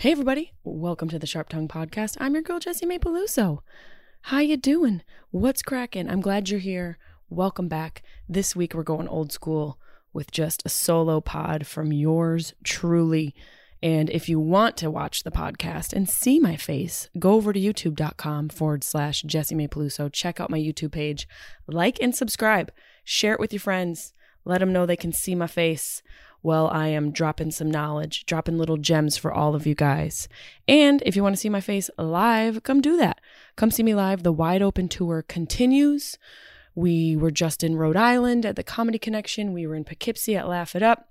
Hey everybody, welcome to the Sharp Tongue Podcast. I'm your girl Jessimae. How you doing? What's cracking? I'm glad you're here. Welcome back. This week we're going old school with just a solo pod from yours truly. And if you want to watch the podcast and see my face, go over to youtube.com forward slash Jessimae. Check out my YouTube page, like and subscribe, share it with your friends, let them know they can see my face well, I am dropping some knowledge, dropping little gems for all of you guys. And if you want to see my face live, come do that. Come see me live. The Wide Open Tour continues. We were just in Rhode Island at the Comedy Connection. We were in Poughkeepsie at Laugh It Up.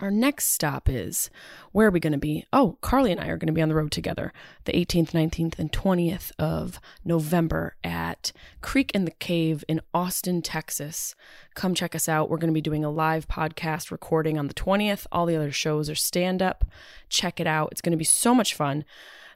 Our next stop is where are we going to be? Oh, Carly and I are going to be on the road together the 18th, 19th, and 20th of November at Creek and the Cave in Austin, Texas. Come check us out. We're going to be doing a live podcast recording on the 20th. All the other shows are stand up. Check it out. It's going to be so much fun.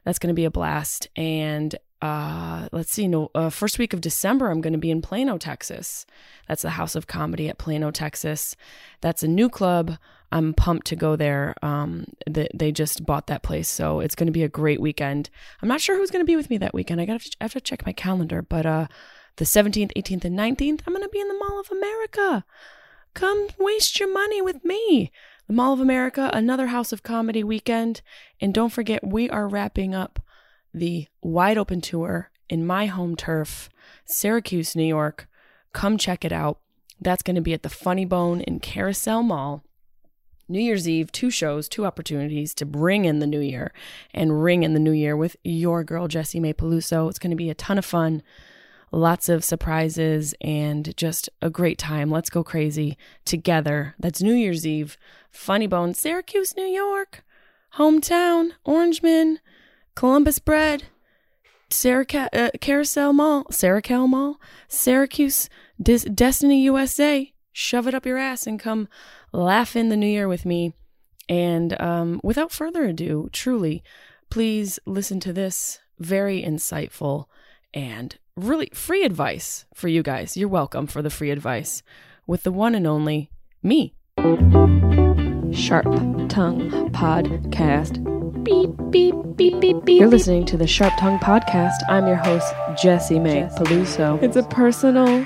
That's going to be a blast. And uh, let's see, no, uh, first week of December, I'm going to be in Plano, Texas. That's the House of Comedy at Plano, Texas. That's a new club. I'm pumped to go there. Um, they, they just bought that place, so it's going to be a great weekend. I'm not sure who's going to be with me that weekend. I got to have to check my calendar, but uh, the 17th, 18th, and 19th, I'm going to be in the Mall of America. Come waste your money with me. The Mall of America, another House of Comedy weekend, and don't forget we are wrapping up the wide open tour in my home turf, Syracuse, New York. Come check it out. That's going to be at the Funny Bone in Carousel Mall. New Year's Eve, two shows, two opportunities to bring in the new year and ring in the new year with your girl, Jessimae Peluso. It's going to be a ton of fun, lots of surprises, and just a great time. Let's go crazy together. That's New Year's Eve, Funny Bone, Syracuse, New York, hometown, Orangeman, Columbus Bread, Saraca- uh, Carousel Mall, Saracal Mall, Syracuse, Dis- Destiny USA. Shove it up your ass and come laugh in the new year with me. And um, without further ado, truly, please listen to this very insightful and really free advice for you guys. You're welcome for the free advice with the one and only me. Sharp Tongue Podcast. Beep, beep, beep, beep, beep. You're listening to the Sharp Tongue Podcast. I'm your host, Jessimae Peluso. It's a personal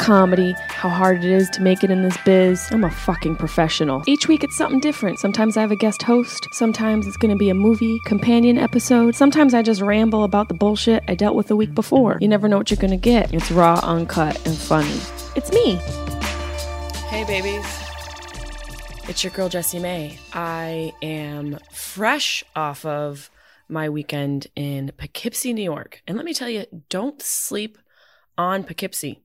comedy, how hard it is to make it in this biz. I'm a fucking professional. Each week it's something different. Sometimes I have a guest host. Sometimes it's gonna be a movie companion episode. Sometimes I just ramble about the bullshit I dealt with the week before. You never know what you're gonna get. It's raw, uncut, and funny. It's me. Hey, babies. It's your girl, Jessimae. I am fresh off of my weekend in Poughkeepsie, New York. And let me tell you, don't sleep on Poughkeepsie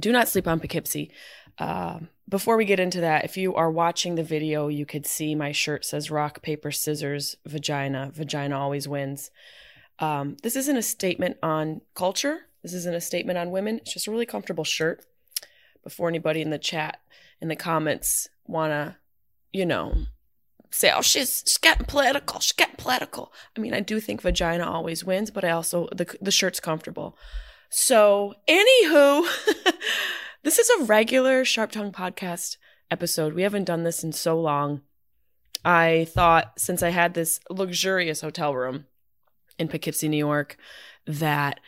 do not sleep on Poughkeepsie. Uh, before we get into that, if you are watching the video, you could see my shirt says rock, paper, scissors, vagina. Vagina always wins. Um, this isn't a statement on culture. This isn't a statement on women. It's just a really comfortable shirt. Before anybody in the chat, in the comments, want to, you know, say, oh, she's, she's getting political. She's getting political. I mean, I do think vagina always wins, but I also, the, the shirt's comfortable. So, anywho, this is a regular Sharp Tongue podcast episode. We haven't done this in so long. I thought since I had this luxurious hotel room in Poughkeepsie, New York, that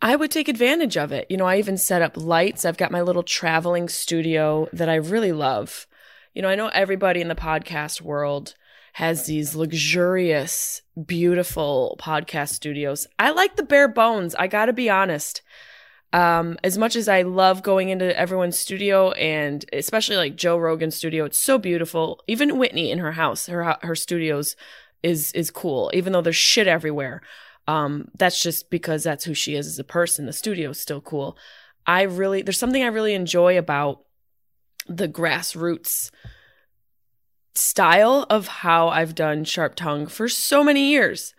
I would take advantage of it. You know, I even set up lights. I've got my little traveling studio that I really love. You know, I know everybody in the podcast world has these luxurious, beautiful podcast studios. I like the bare bones. I got to be honest. Um, as much as I love going into everyone's studio and especially like Joe Rogan's studio, it's so beautiful. Even Whitney in her house, her her studios is is cool, even though there's shit everywhere. Um, that's just because that's who she is as a person. The studio is still cool. I really there's something I really enjoy about the grassroots style of how I've done Sharp Tongue for so many years.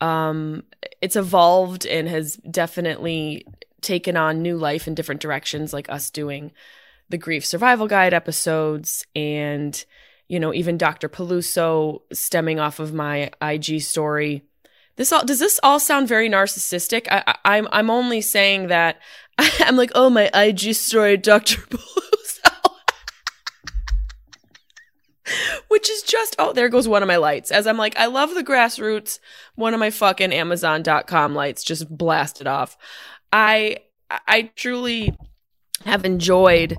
Um, it's evolved and has definitely taken on new life in different directions, like us doing the grief survival guide episodes and you know even dr peluso stemming off of my ig story. This all does this all sound very narcissistic? I, I i'm i'm only saying that i'm like oh my ig story dr peluso which is just oh there goes one of my lights as i'm like i love the grassroots one of my fucking amazon.com lights just blasted off I I truly have enjoyed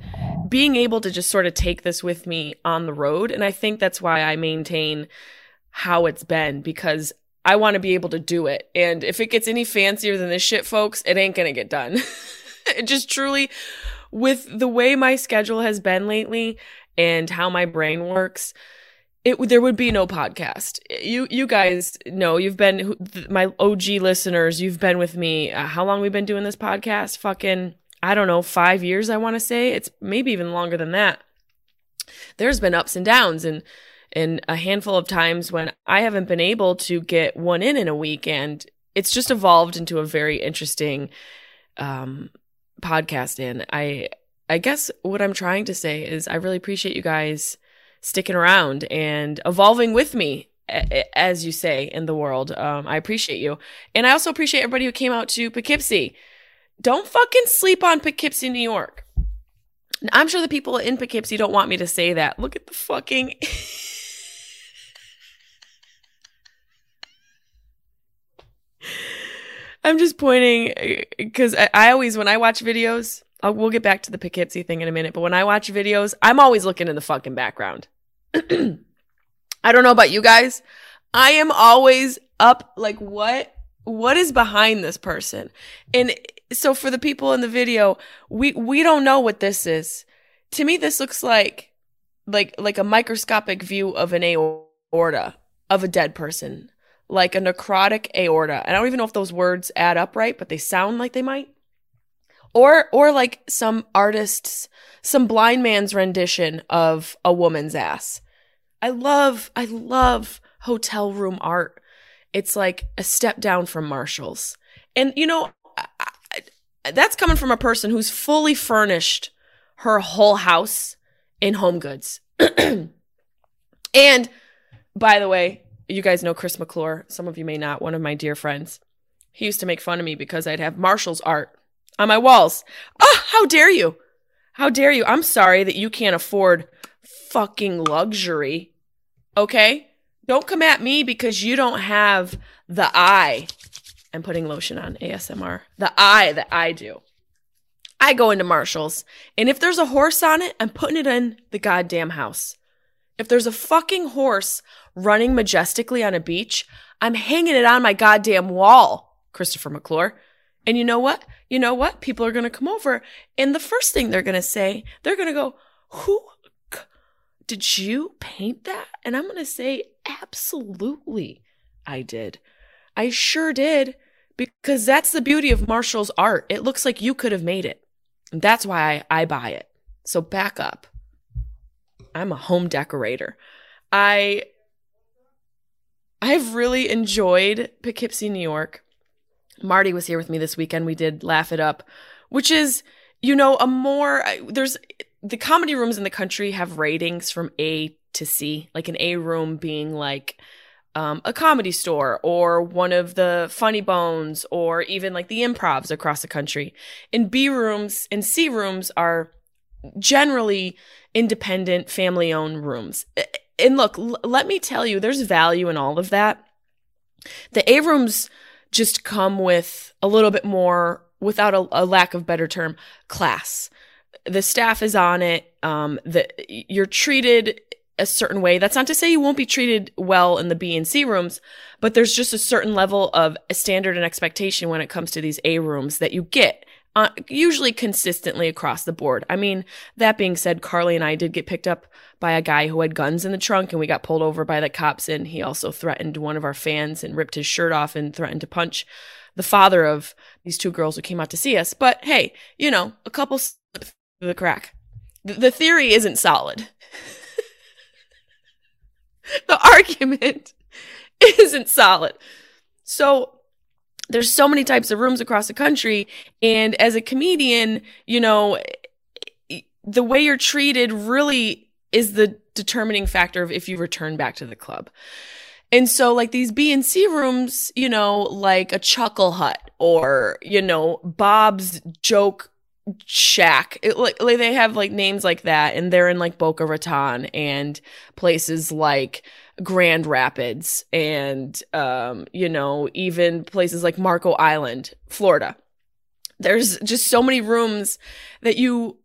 being able to just sort of take this with me on the road and I think that's why I maintain how it's been because I want to be able to do it. And if it gets any fancier than this shit folks, it ain't going to get done. it just truly with the way my schedule has been lately and how my brain works, it there would be no podcast. You you guys know you've been my OG listeners. You've been with me. Uh, how long we've been doing this podcast? Fucking I don't know, five years. I want to say it's maybe even longer than that. There's been ups and downs and and a handful of times when I haven't been able to get one in in a week, and it's just evolved into a very interesting um, podcast. And I I guess what I'm trying to say is I really appreciate you guys sticking around and evolving with me as you say in the world. Um, I appreciate you. And I also appreciate everybody who came out to Poughkeepsie. Don't fucking sleep on Poughkeepsie, New York. I'm sure the people in Poughkeepsie don't want me to say that. Look at the fucking. I'm just pointing because I, I, always, when I watch videos, I'll, we'll get back to the Poughkeepsie thing in a minute, but when I watch videos, I'm always looking in the fucking background. I don't know about you guys. I am always up like what what is behind this person? And so for the people in the video, we we don't know what this is. To me this looks like like like a microscopic view of an aorta of a dead person, like a necrotic aorta. And I don't even know if those words add up right, but they sound like they might or or like some artist's some blind man's rendition of a woman's ass. I love I love hotel room art. It's like a step down from Marshalls. And you know, I, I, that's coming from a person who's fully furnished her whole house in home goods. and by the way, you guys know Chris McClure. Some of you may not. One of my dear friends. He used to make fun of me because I'd have Marshall's art on my walls. Oh, how dare you? How dare you? I'm sorry that you can't afford fucking luxury. Okay? Don't come at me because you don't have the eye. I'm putting lotion on ASMR. The eye that I do. I go into Marshall's, and if there's a horse on it, I'm putting it in the goddamn house. If there's a fucking horse running majestically on a beach, I'm hanging it on my goddamn wall, Christopher McClure. And you know what? You know what? People are going to come over. And the first thing they're going to say, they're going to go, Who did you paint that? And I'm going to say, Absolutely, I did. I sure did. Because that's the beauty of Marshall's art. It looks like you could have made it. And that's why I, I buy it. So back up. I'm a home decorator. I I've really enjoyed Poughkeepsie, New York. Marty was here with me this weekend. We did Laugh It Up, which is, you know, a more, there's, the comedy rooms in the country have ratings from A to C, like an A room being like, um, a comedy store or one of the funny bones or even like the improvs across the country. And B rooms and C rooms are generally independent family owned rooms. and look, l- let me tell you, there's value in all of that. The A rooms just come with a little bit more, without a, a lack of better term, class. The staff is on it. Um, the, you're treated a certain way. That's not to say you won't be treated well in the B and C rooms, but there's just a certain level of standard and expectation when it comes to these A rooms that you get. Uh, usually consistently across the board. I mean, that being said, Carly and I did get picked up by a guy who had guns in the trunk and we got pulled over by the cops and he also threatened one of our fans and ripped his shirt off and threatened to punch the father of these two girls who came out to see us. But hey, you know, a couple the crack. The, the theory isn't solid. the argument isn't solid. So there's so many types of rooms across the country and as a comedian, you know, the way you're treated really is the determining factor of if you return back to the club. And so like these B and C rooms, you know, like a chuckle hut or, you know, Bob's joke shack. It, like, like they have like names like that and they're in like Boca Raton and places like Grand Rapids and um you know even places like Marco Island, Florida. There's just so many rooms that you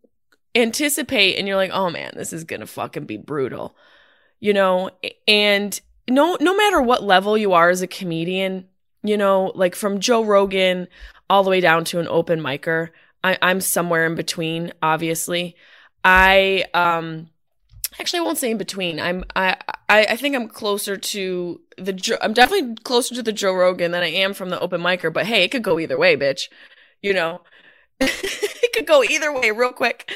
anticipate and you're like, "Oh man, this is to fucking be brutal." You know, and no no matter what level you are as a comedian, you know, like from Joe Rogan all the way down to an open micer, I, I'm somewhere in between, obviously. I um actually I won't say in between. I'm I I, I think I'm closer to the I'm definitely closer to the Joe Rogan than I am from the open micer, but hey, it could go either way, bitch. You know. it could go either way real quick.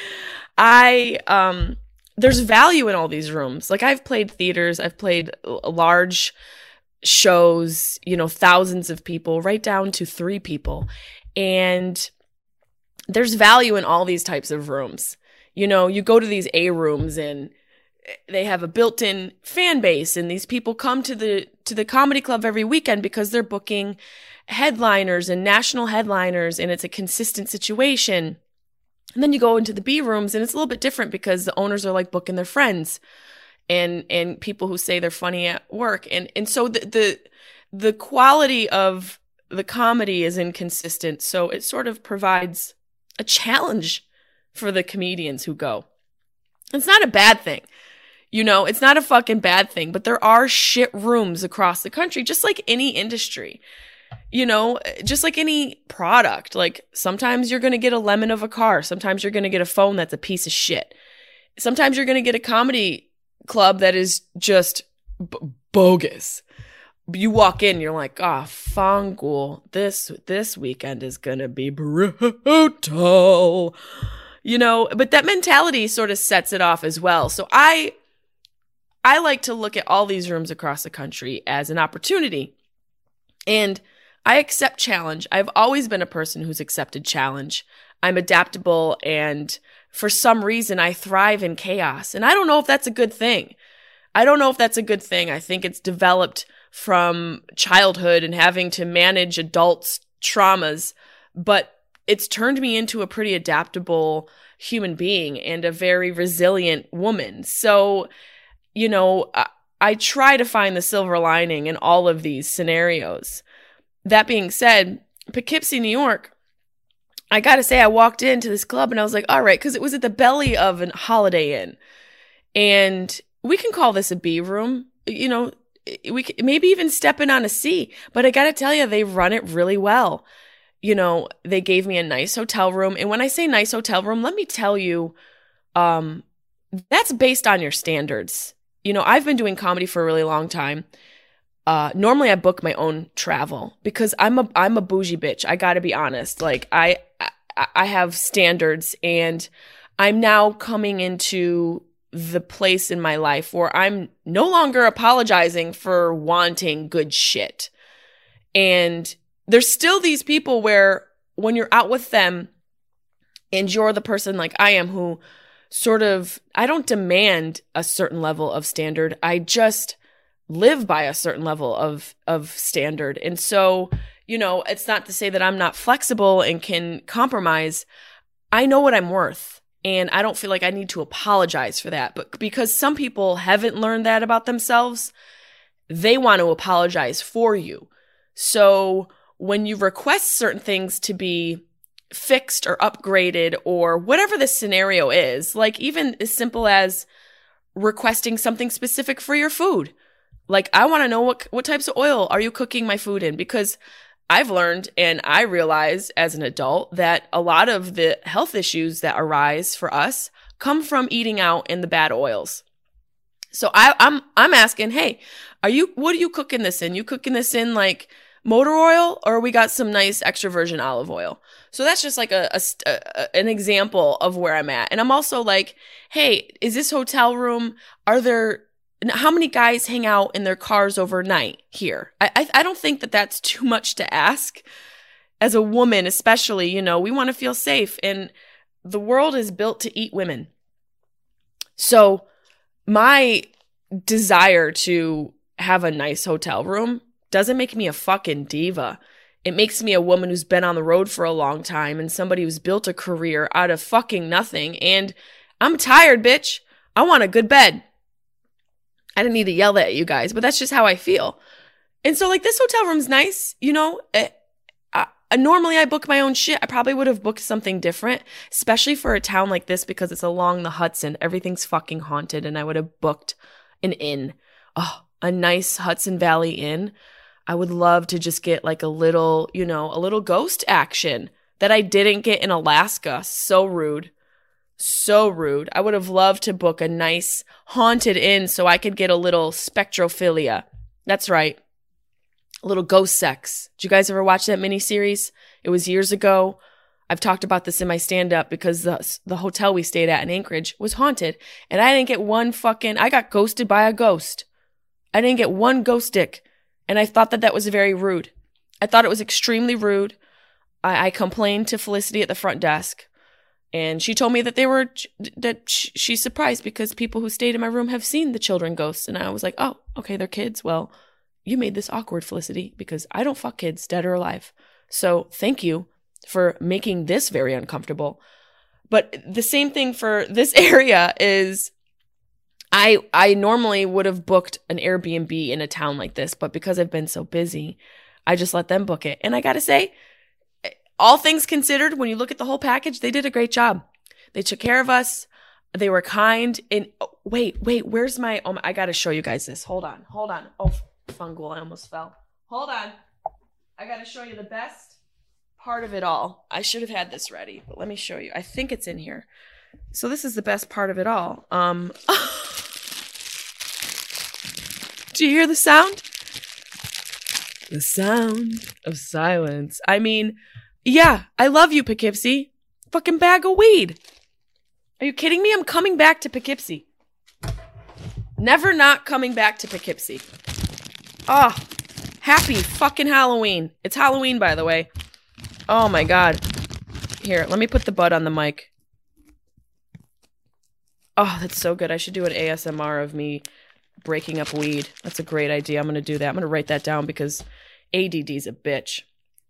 I um there's value in all these rooms. Like I've played theaters, I've played large shows, you know, thousands of people, right down to 3 people. And there's value in all these types of rooms. You know, you go to these A rooms and they have a built-in fan base and these people come to the to the comedy club every weekend because they're booking headliners and national headliners and it's a consistent situation. And then you go into the B rooms and it's a little bit different because the owners are like booking their friends and and people who say they're funny at work and and so the the the quality of the comedy is inconsistent so it sort of provides a challenge for the comedians who go. It's not a bad thing. You know, it's not a fucking bad thing, but there are shit rooms across the country, just like any industry. You know, just like any product. Like sometimes you're going to get a lemon of a car. Sometimes you're going to get a phone that's a piece of shit. Sometimes you're going to get a comedy club that is just b- bogus. You walk in, you're like, ah, oh, Fangul, this this weekend is gonna be brutal. You know, but that mentality sort of sets it off as well. So I I like to look at all these rooms across the country as an opportunity. And I accept challenge. I've always been a person who's accepted challenge. I'm adaptable and for some reason I thrive in chaos. And I don't know if that's a good thing. I don't know if that's a good thing. I think it's developed from childhood and having to manage adults' traumas, but it's turned me into a pretty adaptable human being and a very resilient woman. So you know, I, I try to find the silver lining in all of these scenarios. That being said, Poughkeepsie, New York, I gotta say, I walked into this club and I was like, all right, because it was at the belly of a Holiday Inn. And we can call this a B room, you know, we maybe even stepping on a C. But I gotta tell you, they run it really well. You know, they gave me a nice hotel room. And when I say nice hotel room, let me tell you, um, that's based on your standards you know, I've been doing comedy for a really long time. Uh, normally I book my own travel because I'm a I'm a bougie bitch. I got to be honest. Like I I have standards and I'm now coming into the place in my life where I'm no longer apologizing for wanting good shit. And there's still these people where when you're out with them and you're the person like I am who sort of I don't demand a certain level of standard. I just live by a certain level of of standard. And so, you know, it's not to say that I'm not flexible and can compromise. I know what I'm worth. And I don't feel like I need to apologize for that. But because some people haven't learned that about themselves, they want to apologize for you. So when you request certain things to be fixed or upgraded or whatever the scenario is, like even as simple as requesting something specific for your food. Like I want to know what what types of oil are you cooking my food in because I've learned and I realize as an adult that a lot of the health issues that arise for us come from eating out in the bad oils. So I, I'm I'm asking, hey, are you what are you cooking this in? You cooking this in like motor oil or we got some nice extra virgin olive oil? So that's just like a, a, a, an example of where I'm at. And I'm also like, hey, is this hotel room? Are there how many guys hang out in their cars overnight here? I, I, I don't think that that's too much to ask. As a woman, especially, you know, we want to feel safe, and the world is built to eat women. So, my desire to have a nice hotel room doesn't make me a fucking diva. It makes me a woman who's been on the road for a long time and somebody who's built a career out of fucking nothing. And I'm tired, bitch. I want a good bed. I didn't need to yell that at you guys, but that's just how I feel. And so, like, this hotel room's nice, you know. It, eh, I, normally, I book my own shit. I probably would have booked something different, especially for a town like this because it's along the Hudson. Everything's fucking haunted, and I would have booked an inn. Oh, a nice Hudson Valley inn. I would love to just get like a little, you know, a little ghost action that I didn't get in Alaska. So rude. So rude. I would have loved to book a nice haunted inn so I could get a little spectrophilia. That's right. A little ghost sex. Did you guys ever watch that miniseries? It was years ago. I've talked about this in my stand up because the, the hotel we stayed at in Anchorage was haunted. And I didn't get one fucking, I got ghosted by a ghost. I didn't get one ghost dick. And I thought that that was very rude. I thought it was extremely rude. I, I complained to Felicity at the front desk and she told me that they were that she's surprised because people who stayed in my room have seen the children ghosts. And i was like oh okay they're kids. Well you made this awkward felicity because i don't fuck kids dead or alive. So thank you for making this very uncomfortable. But the same thing for this area is i i normally would have booked an airbnb in a town like this but because i've been so busy i just let them book it. And i gotta say all things considered, when you look at the whole package, they did a great job. They took care of us. They were kind. And oh, wait, wait, where's my? Oh, my, I got to show you guys this. Hold on, hold on. Oh, fungal, I almost fell. Hold on. I got to show you the best part of it all. I should have had this ready, but let me show you. I think it's in here. So this is the best part of it all. Um, do you hear the sound? The sound of silence. I mean, yeah, I love you, Poughkeepsie. Fucking bag of weed. Are you kidding me? I'm coming back to Poughkeepsie. Never not coming back to Poughkeepsie. Oh, happy fucking Halloween. It's Halloween, by the way. Oh my god. Here, let me put the bud on the mic. Oh, that's so good. I should do an ASMR of me breaking up weed. That's a great idea. I'm going to do that. I'm going to write that down because ADD's a bitch.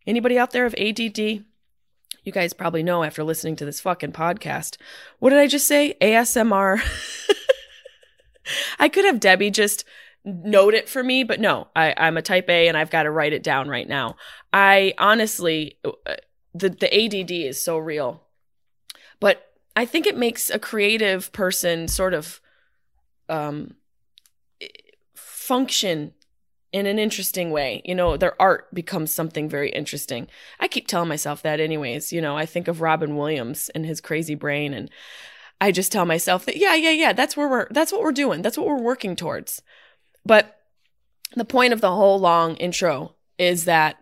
Anybody out there of ADD? You guys probably know after listening to this fucking podcast. What did I just say? ASMR. I could have Debbie just note it for me, but no, I, I'm a type A and I've got to write it down right now. I honestly, uh, the, the ADD is so real. But I think it makes a creative person sort of um, function in an interesting way. You know, their art becomes something very interesting. I keep telling myself that, anyways. You know, I think of Robin Williams and his crazy brain, and I just tell myself that, yeah, yeah, yeah, that's where we're, that's what we're doing. That's what we're working towards. But the point of the whole long intro is that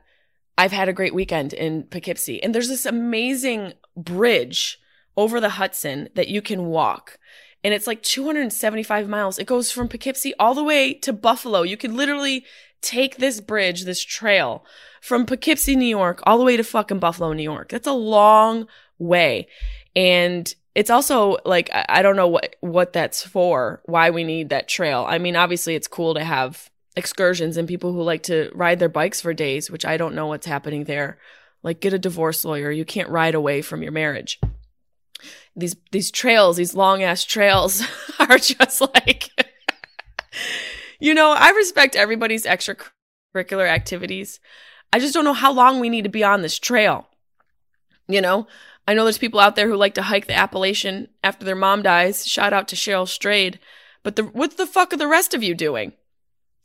I've had a great weekend in Poughkeepsie, and there's this amazing bridge over the Hudson that you can walk and it's like 275 miles. It goes from Poughkeepsie all the way to Buffalo. You could literally take this bridge, this trail from Poughkeepsie, New York, all the way to fucking Buffalo, New York. That's a long way. And it's also like I don't know what what that's for, why we need that trail. I mean, obviously it's cool to have excursions and people who like to ride their bikes for days, which I don't know what's happening there. Like get a divorce lawyer. You can't ride away from your marriage. These these trails, these long ass trails are just like you know, I respect everybody's extracurricular activities. I just don't know how long we need to be on this trail. You know, I know there's people out there who like to hike the Appalachian after their mom dies. Shout out to Cheryl Strayed. But the, what the fuck are the rest of you doing?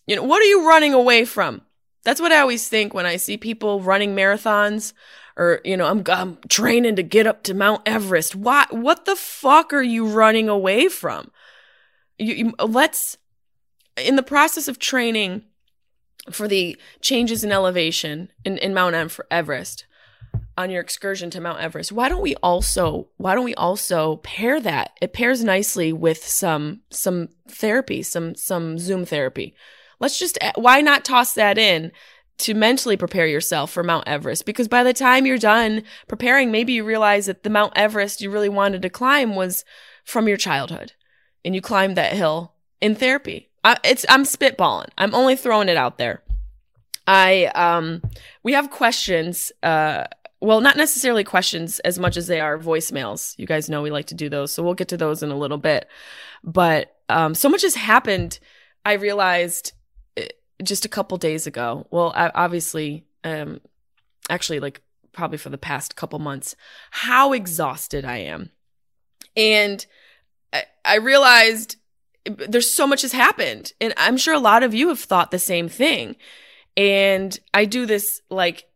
You know, what are you running away from? That's what I always think when I see people running marathons or, you know, I'm, I'm training to get up to Mount Everest. Why, what the fuck are you running away from? You, you, let's, in the process of training for the changes in elevation in, in Mount Everest, on your excursion to Mount Everest, why don't we also why don't we also pair that? It pairs nicely with some some therapy, some some Zoom therapy. Let's just why not toss that in to mentally prepare yourself for Mount Everest because by the time you're done preparing, maybe you realize that the Mount Everest you really wanted to climb was from your childhood and you climbed that hill in therapy. I, it's I'm spitballing. I'm only throwing it out there. I um we have questions uh well, not necessarily questions as much as they are voicemails. You guys know we like to do those, so we'll get to those in a little bit. But um, so much has happened. I realized just a couple days ago. Well, obviously, um, actually, like probably for the past couple months, how exhausted I am, and I, I realized eh, there's so much has happened, and I'm sure a lot of you have thought the same thing. And I do this like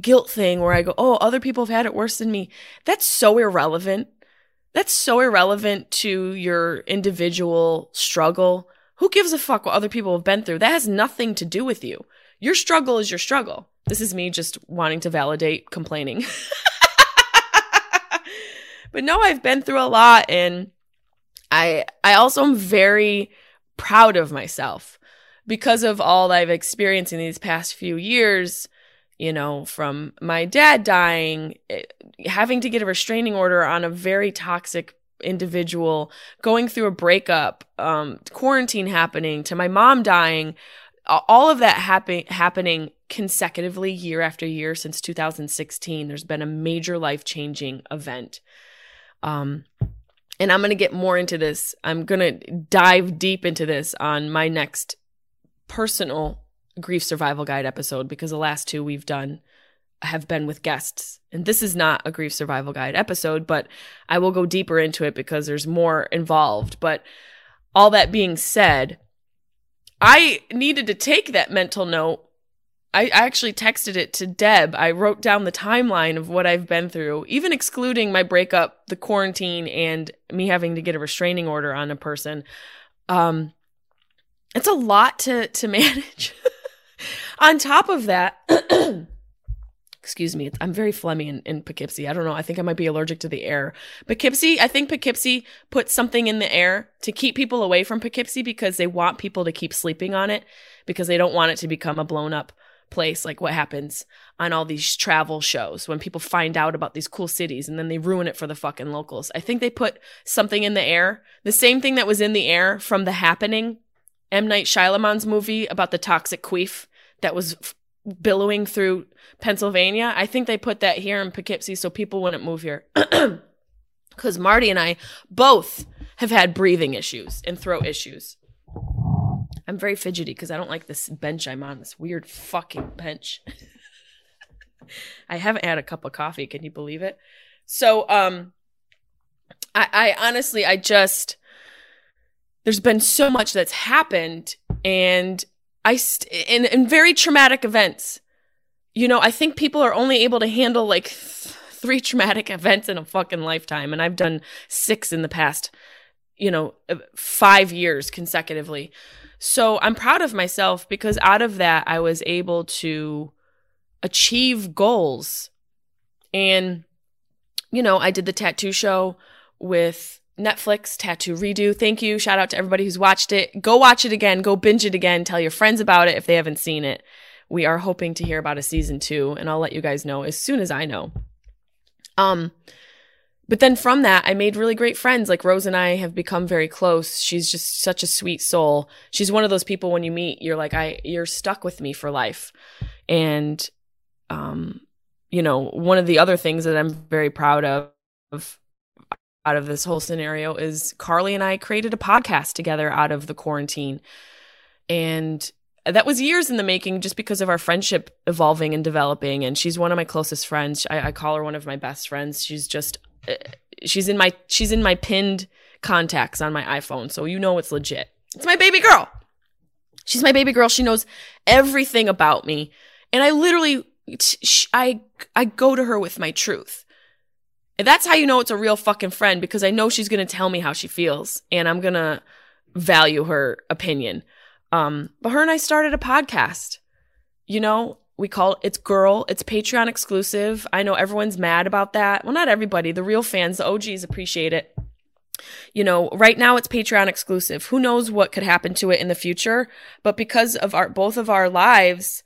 guilt thing where I go, oh, other people have had it worse than me. That's so irrelevant. That's so irrelevant to your individual struggle. Who gives a fuck what other people have been through? That has nothing to do with you. Your struggle is your struggle. This is me just wanting to validate complaining. but no, I've been through a lot and I I also am very proud of myself because of all I've experienced in these past few years you know, from my dad dying, eh, having to get a restraining order on a very toxic individual, going through a breakup, um, quarantine happening, to my mom dying, all of that happen- happening consecutively year after year since 2016. There's been a major life changing event. Um, and I'm going to get more into this. I'm going to dive deep into this on my next personal grief survival guide episode because the last two we've done have been with guests. And this is not a grief survival guide episode, but I will go deeper into it because there's more involved. But all that being said, I needed to take that mental note. I actually texted it to Deb. I wrote down the timeline of what I've been through, even excluding my breakup, the quarantine, and me having to get a restraining order on a person. Um, it's a lot to to manage. On top of that, excuse me, I'm very phlegmy in, in Poughkeepsie. I don't know. I think I might be allergic to the air. Poughkeepsie, I think Poughkeepsie put something in the air to keep people away from Poughkeepsie because they want people to keep sleeping on it because they don't want it to become a blown up place like what happens on all these travel shows when people find out about these cool cities and then they ruin it for the fucking locals. I think they put something in the air, the same thing that was in the air from The Happening, M Night Shyamalan's movie about the toxic queef that was billowing through Pennsylvania. I think they put that here in Poughkeepsie so people wouldn't move here. Because Marty and I both have had breathing issues and throat issues. I'm very fidgety because I don't like this bench I'm on, this weird fucking bench. I haven't had a cup of coffee. Can you believe it? So, um, I, I honestly, I just, there's been so much that's happened and I st- in in very traumatic events. You know, I think people are only able to handle like th- three traumatic events in a fucking lifetime and I've done 6 in the past, you know, uh, 5 years consecutively. So, I'm proud of myself because out of that I was able to achieve goals. And you know, I did the tattoo show with Netflix tattoo redo. Thank you. Shout out to everybody who's watched it. Go watch it again. Go binge it again. Tell your friends about it if they haven't seen it. We are hoping to hear about a season two, and I'll let you guys know as soon as I know. Um, but then from that, I made really great friends. Like Rose and I have become very close. She's just such a sweet soul. She's one of those people when you meet, you're like, I, you're stuck with me for life. And, um, you know, one of the other things that I'm very proud of out of this whole scenario is Carly and I created a podcast together out of the quarantine. And that was years in the making just because of our friendship evolving and developing. And she's one of my closest friends. I, I call her one of my best friends. She's just, uh, she's in my, she's in my pinned contacts on my iPhone. So you know it's legit. It's my baby girl. She's my baby girl. She knows everything about me. And I literally, I, I go to her with my truth. And that's how you know it's a real fucking friend because I know she's going to tell me how she feels and I'm going to value her opinion. Um, but her and I started a podcast. You know, we call it It's Girl. It's Patreon exclusive. I know everyone's mad about that. Well, not everybody. The real fans, the OGs appreciate it. You know, right now it's Patreon exclusive. Who knows what could happen to it in the future? But because of our both of our lives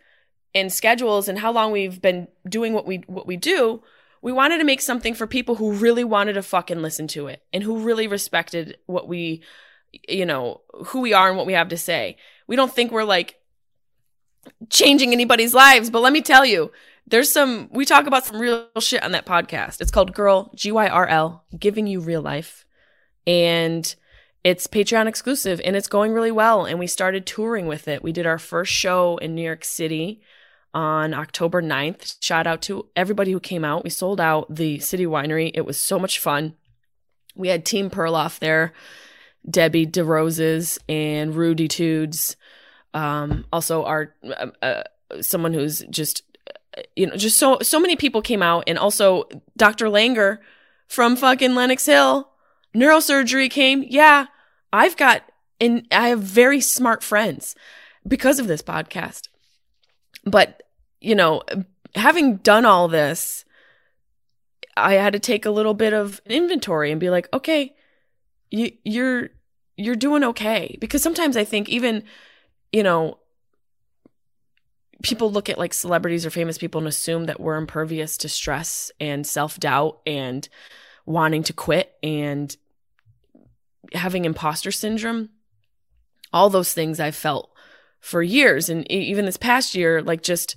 and schedules and how long we've been doing what we what we do, we wanted to make something for people who really wanted to fucking listen to it and who really respected what we you know, who we are and what we have to say. We don't think we're like changing anybody's lives, but let me tell you, there's some we talk about some real shit on that podcast. It's called Girl G Y R L Giving You Real Life. And it's Patreon exclusive and it's going really well and we started touring with it. We did our first show in New York City on October 9th. Shout out to everybody who came out. We sold out the City Winery. It was so much fun. We had Team Perloff there Debbie DeRoses and Rudy Tudes. Um, also, our uh, uh, someone who's just you know just so so many people came out, and also Dr. Langer from fucking Lenox Hill neurosurgery came. Yeah, I've got and I have very smart friends because of this podcast. But you know, having done all this, I had to take a little bit of inventory and be like, okay, you you're you're doing okay. Because sometimes I think even you know people look at like celebrities or famous people and assume that we're impervious to stress and self-doubt and wanting to quit and having imposter syndrome. All those things I felt for years and even this past year like just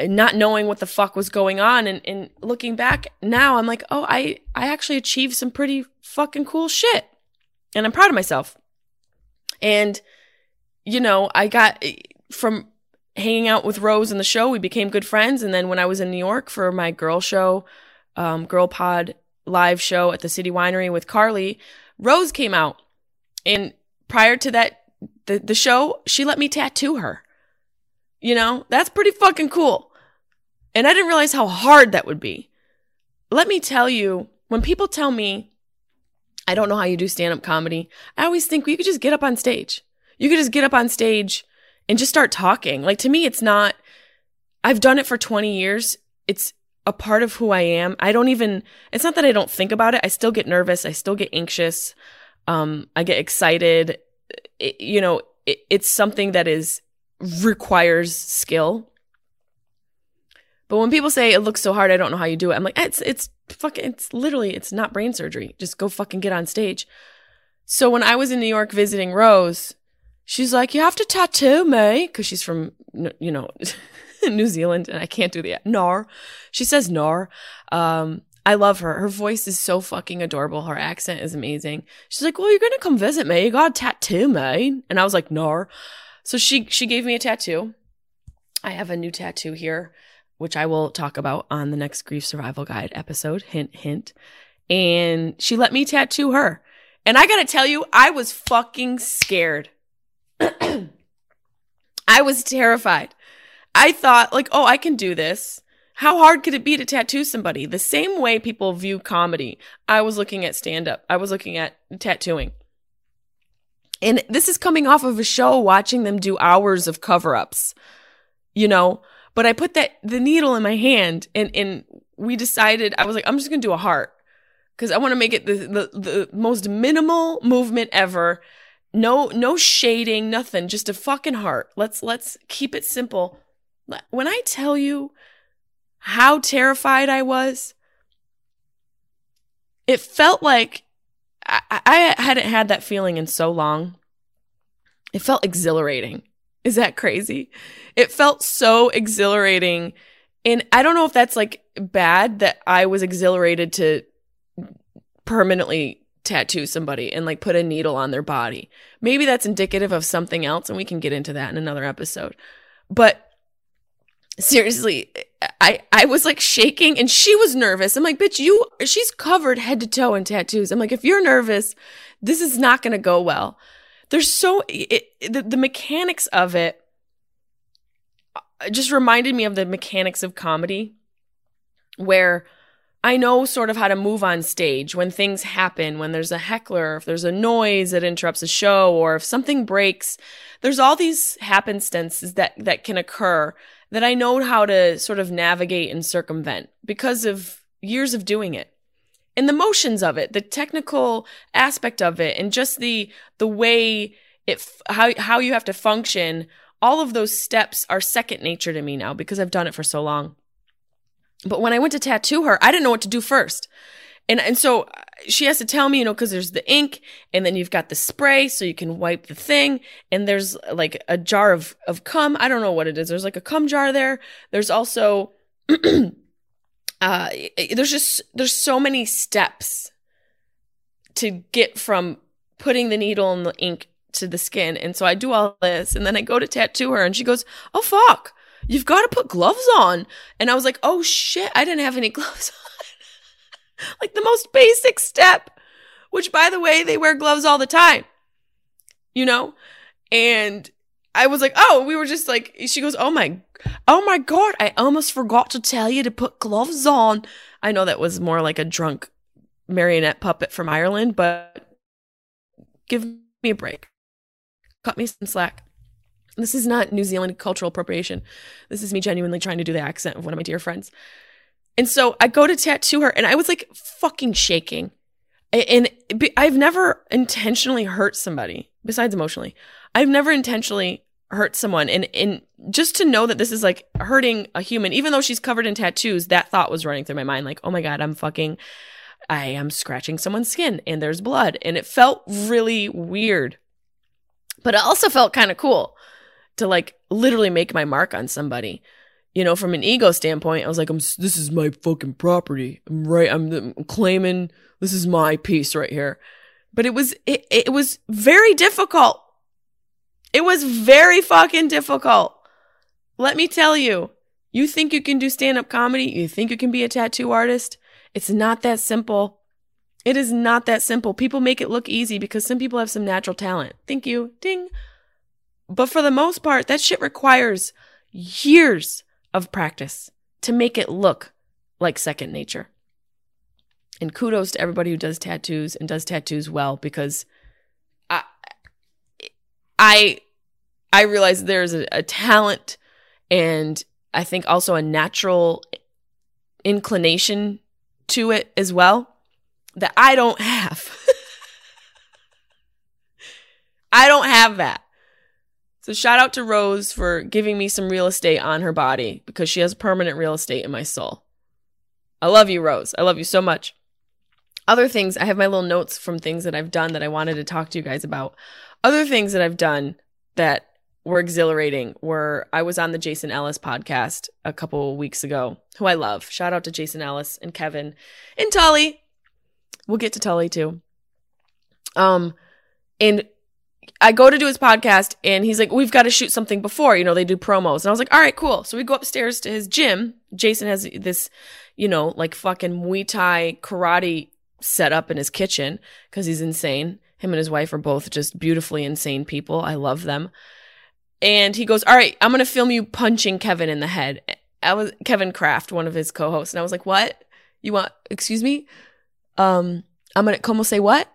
not knowing what the fuck was going on and, and looking back now i'm like oh i i actually achieved some pretty fucking cool shit and I'm proud of myself. And, you know, I got from hanging out with Rose in the show, we became good friends. And then when I was in New York for my girl show, um, Girl Pod live show at the City Winery with Carly, Rose came out. And prior to that, the, the show, she let me tattoo her. You know, that's pretty fucking cool. And I didn't realize how hard that would be. Let me tell you, when people tell me I don't know how you do stand up comedy. I always think well, you could just get up on stage. You could just get up on stage and just start talking. Like to me, it's not, I've done it for 20 years. It's a part of who I am. I don't even, it's not that I don't think about it. I still get nervous. I still get anxious. Um, I get excited. It, you know, it, it's something that is, requires skill. But when people say it looks so hard, I don't know how you do it. I'm like, it's, it's fucking it's literally it's not brain surgery. Just go fucking get on stage. So when I was in New York visiting Rose, she's like, "You have to tattoo me," because she's from you know New Zealand, and I can't do the nar. She says nar. Um, I love her. Her voice is so fucking adorable. Her accent is amazing. She's like, "Well, you're gonna come visit me. You gotta tattoo me," and I was like, "Nar." So she she gave me a tattoo. I have a new tattoo here which I will talk about on the next Grief Survival Guide episode. Hint, hint. And she let me tattoo her. And I gotta tell you, I was fucking scared. I was terrified. I thought, like, oh, I can do this. How hard could it be to tattoo somebody? The same way people view comedy. I was looking at stand up, I was looking at tattooing. And this is coming off of a show watching them do hours of cover ups. You know, but I put that the needle in my hand and and we decided I was like, I'm just gonna do a heart. Cause I want to make it the, the the most minimal movement ever. No no shading, nothing, just a fucking heart. Let's let's keep it simple. When I tell you how terrified I was, it felt like I, I hadn't had that feeling in so long. It felt exhilarating. Is that crazy? It felt so exhilarating. And I don't know if that's like bad that I was exhilarated to permanently tattoo somebody and like put a needle on their body. Maybe that's indicative of something else and we can get into that in another episode. But seriously, I I was like shaking and she was nervous. I'm like, "Bitch, you she's covered head to toe in tattoos." I'm like, "If you're nervous, this is not going to go well." There's so it, the, the mechanics of it uh, just reminded me of the mechanics of comedy where I know sort of how to move on stage when things happen, when there's a heckler, if there's a noise that interrupts a show, or if something breaks. There's all these happenstances that, that can occur that I know how to sort of navigate and circumvent because of years of doing it. And the motions of it, the technical aspect of it, and just the the way it how how you have to function, all of those steps are second nature to me now because I've done it for so long. But when I went to tattoo her, I didn't know what to do first. And, and so uh, she has to tell me, you know, cause there's the ink and then you've got the spray so you can wipe the thing. And there's like a jar of, of cum. I don't know what it is. There's like a cum jar there. There's also, uh, there's just, there's so many steps to get from putting the needle and the ink to the skin. And so I do all this and then I go to tattoo her and she goes, Oh fuck you've got to put gloves on. And I was like, oh shit, I didn't have any gloves on. like the most basic step, which by the way, they wear gloves all the time, you know? And I was like, oh, we were just like, she goes, oh my, oh my God, I almost forgot to tell you to put gloves on. I know that was more like a drunk marionette puppet from Ireland, but give me a break. Cut me some slack. This is not New Zealand cultural appropriation. This is me genuinely trying to do the accent of one of my dear friends. And so I go to tattoo her and I was like fucking shaking. And I've never intentionally hurt somebody besides emotionally. I've never intentionally hurt someone. And, and just to know that this is like hurting a human, even though she's covered in tattoos, that thought was running through my mind like, oh my God, I'm fucking, I am scratching someone's skin and there's blood. And it felt really weird. But it also felt kind of cool to like literally make my mark on somebody. You know, from an ego standpoint, I was like, I'm, this is my fucking property. I'm right. I'm, I'm claiming this is my piece right here. But it was, it, it was very difficult. It was very fucking difficult. Let me tell you, you think you can do stand up comedy? You think you can be a tattoo artist? It's not that simple. It is not that simple. People make it look easy because some people have some natural talent. Thank you. Ding. But for the most part, that shit requires years of practice to make it look like second nature. And kudos to everybody who does tattoos and does tattoos well because I I I realize there's a, a talent and I think also a natural inclination to it as well that I don't have. I don't have that. So shout out to Rose for giving me some real estate on her body because she has permanent real estate in my soul. I love you, Rose. I love you so much. Other things, I have my little notes from things that I've done that I wanted to talk to you guys about. Other things that I've done that were exhilarating were I was on the Jason Ellis podcast a couple weeks ago, who I love. Shout out to Jason Ellis and Kevin and Tully. We'll get to Tully too. Um, and I go to do his podcast and he's like, we've got to shoot something before, you know, they do promos. And I was like, all right, cool. So we go upstairs to his gym. Jason has this, you know, like fucking Muay Thai karate set up in his kitchen because he's insane. Him and his wife are both just beautifully insane people. I love them. And he goes, all right, I'm going to film you punching Kevin in the head. I was Kevin Kraft, one of his co-hosts. And I was like, what? You want, excuse me? Um, I'm going to, como say what?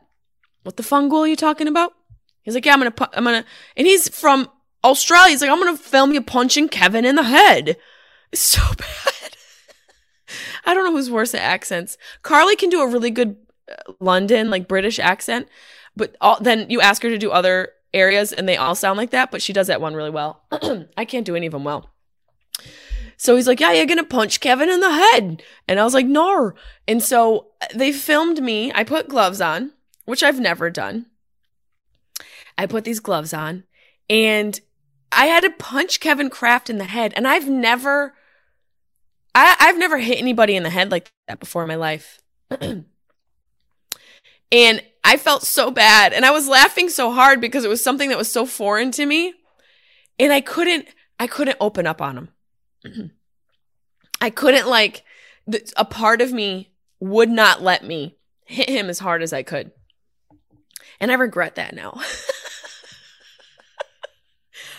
What the fungal are you talking about? He's like, yeah, I'm gonna, pu- I'm gonna, and he's from Australia. He's like, I'm gonna film you punching Kevin in the head. It's so bad. I don't know who's worse at accents. Carly can do a really good uh, London, like British accent, but all, then you ask her to do other areas and they all sound like that, but she does that one really well. I can't do any of them well. So he's like, Yeah, you're gonna punch Kevin in the head. And I was like, No. And so uh, they filmed me. I put gloves on, which I've never done. I put these gloves on and I had to punch Kevin Kraft in the head. And I've never, I, I've never hit anybody in the head like that before in my life. And I felt so bad. And I was laughing so hard because it was something that was so foreign to me. And I couldn't, I couldn't open up on him. I couldn't like, a part of me would not let me hit him as hard as I could. And I regret that now.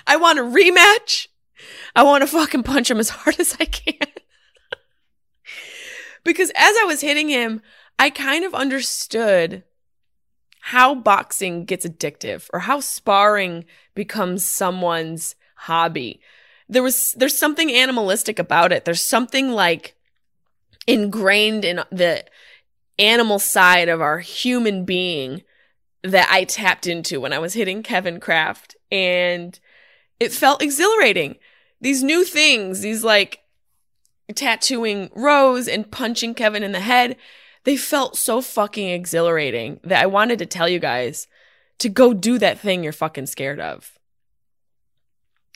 I want a rematch. I want to fucking punch him as hard as I can. because as I was hitting him, I kind of understood how boxing gets addictive or how sparring becomes someone's hobby. There was there's something animalistic about it. There's something like ingrained in the animal side of our human being that I tapped into when I was hitting Kevin Kraft and it felt exhilarating. These new things, these like tattooing Rose and punching Kevin in the head, they felt so fucking exhilarating that I wanted to tell you guys to go do that thing you're fucking scared of.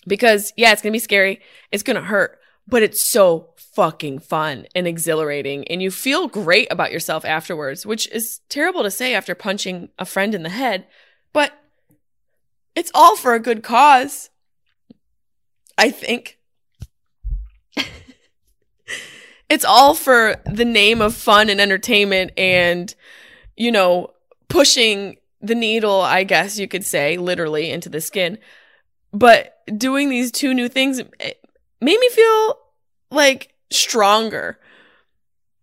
Because, yeah, it's gonna be scary, it's gonna hurt, but it's so fucking fun and exhilarating. And you feel great about yourself afterwards, which is terrible to say after punching a friend in the head, but it's all for a good cause. I think. it's all for the name of fun and entertainment and, you know, pushing the needle, I guess you could say, literally into the skin. But doing these two new things eh, made me feel like stronger.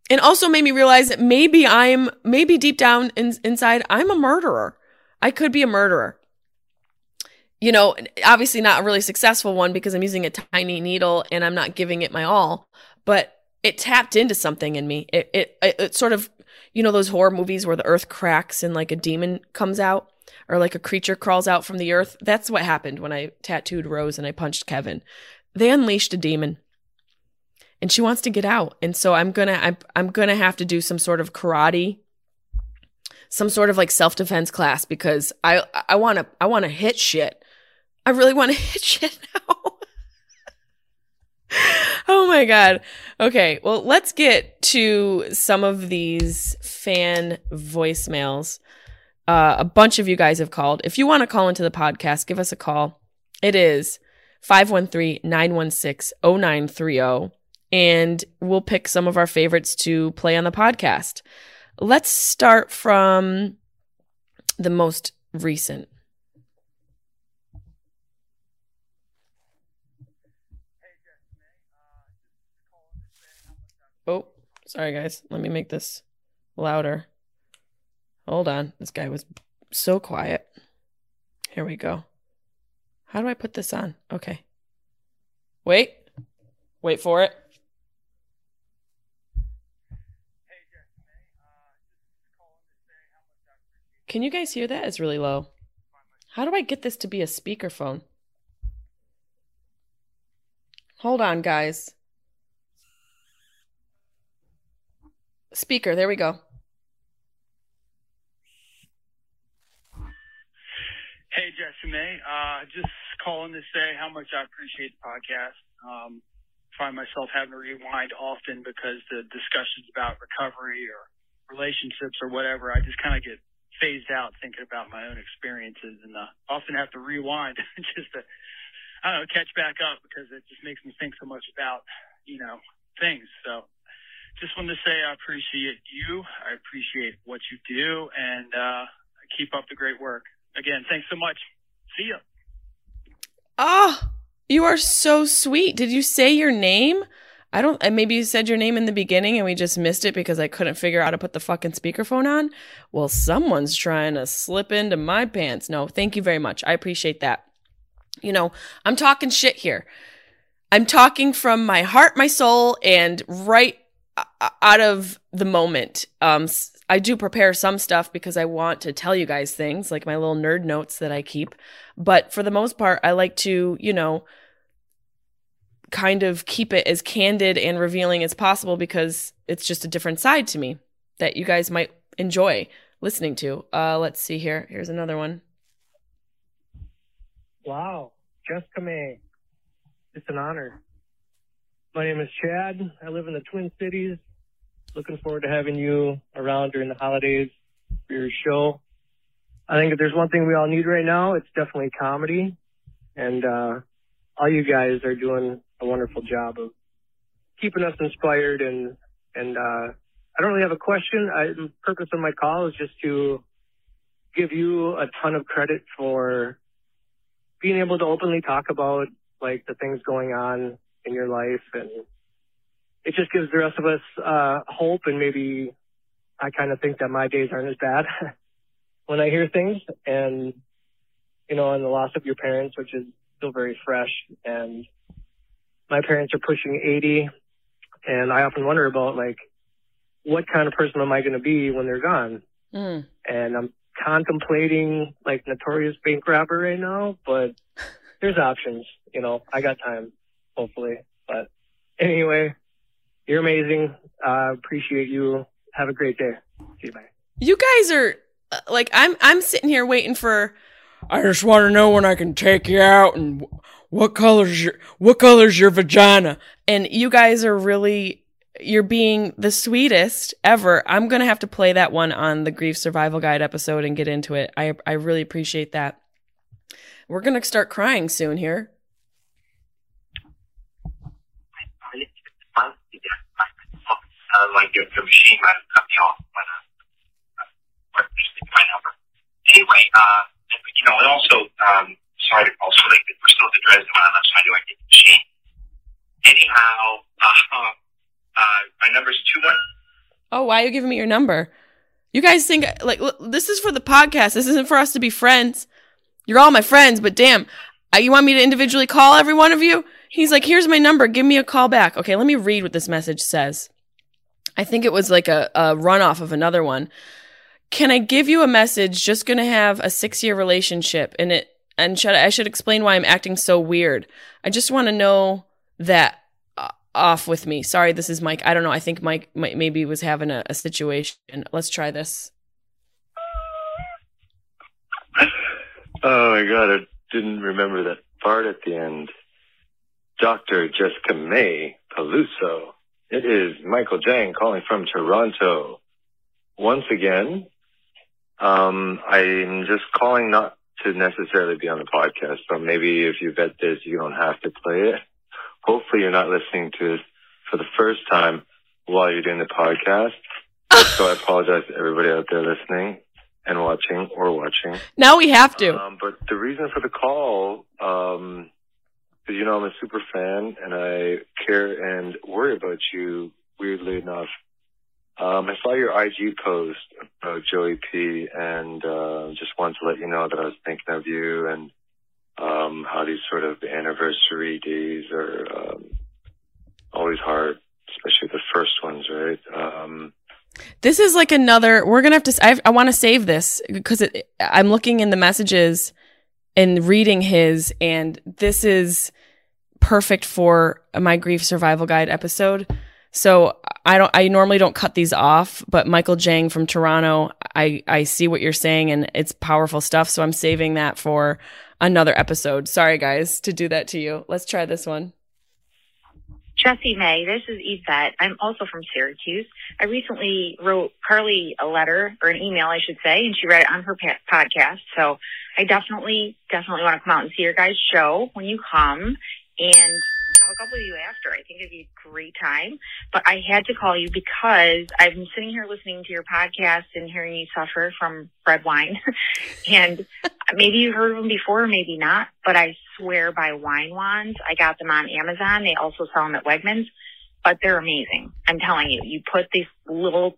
And also made me realize that maybe I'm, maybe deep down in, inside, I'm a murderer. I could be a murderer you know, obviously not a really successful one because I'm using a tiny needle and I'm not giving it my all, but it tapped into something in me. It, it, it, sort of, you know, those horror movies where the earth cracks and like a demon comes out or like a creature crawls out from the earth. That's what happened when I tattooed Rose and I punched Kevin. They unleashed a demon and she wants to get out. And so I'm going to, I'm, I'm going to have to do some sort of karate some sort of like self-defense class because I I want to I want to hit shit. I really want to hit shit now. oh my god. Okay, well, let's get to some of these fan voicemails. Uh, a bunch of you guys have called. If you want to call into the podcast, give us a call. It is 513-916-0930 and we'll pick some of our favorites to play on the podcast. Let's start from the most recent. Oh, sorry guys. Let me make this louder. Hold on. This guy was so quiet. Here we go. How do I put this on? Okay. Wait. Wait for it. Can you guys hear that? It's really low. How do I get this to be a speakerphone? Hold on, guys. Speaker, there we go. Hey, Jessimae. Uh, just calling to say how much I appreciate the podcast. Um, find myself having to rewind often because the discussions about recovery or relationships or whatever, I just kind of get phased out thinking about my own experiences and uh, often have to rewind just to, I don't know, catch back up because it just makes me think so much about, you know, things. So just wanted to say I appreciate you. I appreciate what you do, and uh, keep up the great work. Again, thanks so much. See ya. Oh, you are so sweet. Did you say your name? I don't. Maybe you said your name in the beginning and we just missed it because I couldn't figure out how to put the fucking speakerphone on. Well, someone's trying to slip into my pants. No, thank you very much. I appreciate that. You know, I'm talking shit here. I'm talking from my heart, my soul, and right out of the moment. Um, I do prepare some stuff because I want to tell you guys things, like my little nerd notes that I keep. But for the most part, I like to, you know, kind of keep it as candid and revealing as possible because it's just a different side to me that you guys might enjoy listening to. Uh, let's see here. Here's another one. Wow, Just Jessica May. It's an honor. My name is Chad. I live in the Twin Cities. Looking forward to having you around during the holidays. for your show. I think if there's one thing we all need right now, it's definitely comedy. And uh, all you guys are doing a wonderful job of keeping us inspired. And and uh, I don't really have a question. I, the purpose of my call is just to give you a ton of credit for being able to openly talk about like the things going on in your life and it just gives the rest of us uh hope and maybe I kind of think that my days aren't as bad when I hear things and you know and the loss of your parents which is still very fresh and my parents are pushing 80 and I often wonder about like what kind of person am I going to be when they're gone Mm. and I'm contemplating like notorious bank robber right now, but there's options. You know, I got time, hopefully. But anyway, you're amazing. Uh, appreciate you. Have a great day. See you. Bye. You guys are uh, like I'm I'm sitting here waiting for I just want to know when I can take you out and what color's your what color's your vagina and you guys are really you're being the sweetest ever. I'm to have to play that one on the grief survival guide episode and get into it. I I really appreciate that. We're to start crying soon here. Uh, like the machine might have cut me off when uh, uh, just my number. Anyway, uh, you know, and also, um, sorry so late, but we're still at the Dresden to like get the machine. Anyhow, uh, uh, my number's two one. Oh, why are you giving me your number? You guys think like look, this is for the podcast. This isn't for us to be friends. You're all my friends, but damn, uh, you want me to individually call every one of you? He's like, "Here's my number. Give me a call back." Okay, let me read what this message says. I think it was like a, a runoff of another one. Can I give you a message? Just gonna have a six year relationship, and it and should I should explain why I'm acting so weird. I just want to know that uh, off with me. Sorry, this is Mike. I don't know. I think Mike might, maybe was having a, a situation. Let's try this. Oh my god, I didn't remember that part at the end. Dr. Jessica May Peluso. It is Michael Jang calling from Toronto. Once again, um, I'm just calling not to necessarily be on the podcast, but maybe if you bet this, you don't have to play it. Hopefully you're not listening to this for the first time while you're doing the podcast. so I apologize to everybody out there listening and watching or watching. Now we have to. Um, but the reason for the call, um, is, you know, I'm a super fan and I care and worry about you, weirdly enough. Um, I saw your IG post about Joey P and, uh, just wanted to let you know that I was thinking of you and, um, how these sort of anniversary days are, um, always hard, especially the first ones, right? Um, This is like another. We're gonna have to. I, I want to save this because it, I'm looking in the messages and reading his, and this is perfect for my grief survival guide episode. So I don't. I normally don't cut these off, but Michael Jang from Toronto, I I see what you're saying, and it's powerful stuff. So I'm saving that for another episode. Sorry guys to do that to you. Let's try this one. Jessimae, this is Yvette. I'm also from Syracuse. I recently wrote Carly a letter or an email, I should say, and she read it on her podcast. So I definitely, definitely want to come out and see your guys' show when you come. And I'll up with you after. I think it'd be a great time. But I had to call you because I've been sitting here listening to your podcast and hearing you suffer from red wine. and maybe you heard of them before, maybe not, but I swear by wine wands. I got them on Amazon. They also sell them at Wegmans, but they're amazing. I'm telling you, you put this little